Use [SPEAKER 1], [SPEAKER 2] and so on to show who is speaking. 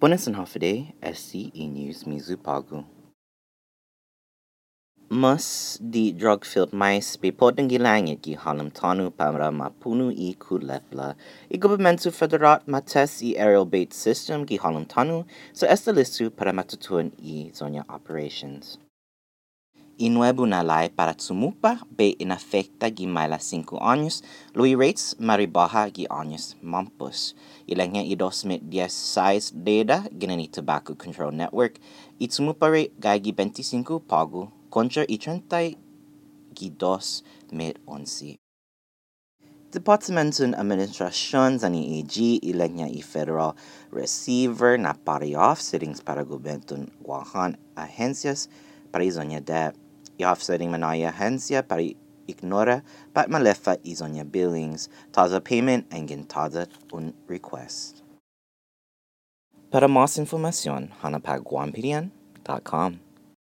[SPEAKER 1] Hafide, SCE News-miyu på'go. Mas di drug-filled mais bipod ng gilangit gi halam tanu para mapunu i kulepla. I governmentu federat mates i aerial bait system gi halam tanu so esta listu para matutuan i zonya operations. Inuebu Nalai Paratsumopa Be Inafecta Gimala 5 años, Lui Rates Maribaha Gi años Mampus. Ilangya idos mit 16 deda ginanito Baku Control Network, Itsumupare Gagi 25 Pagu, Contra Itrentai Gi 2 mit 11. Departamento de Administração da NIEG ilanya i Federal Receiver na pari off sittings para gobyerno Guahan Agencias para Isonia de i-offsetting manaya agencia para ignora pat malefa izonya billings taza payment engin taza un request. Para más información, hanapaguampirian.com.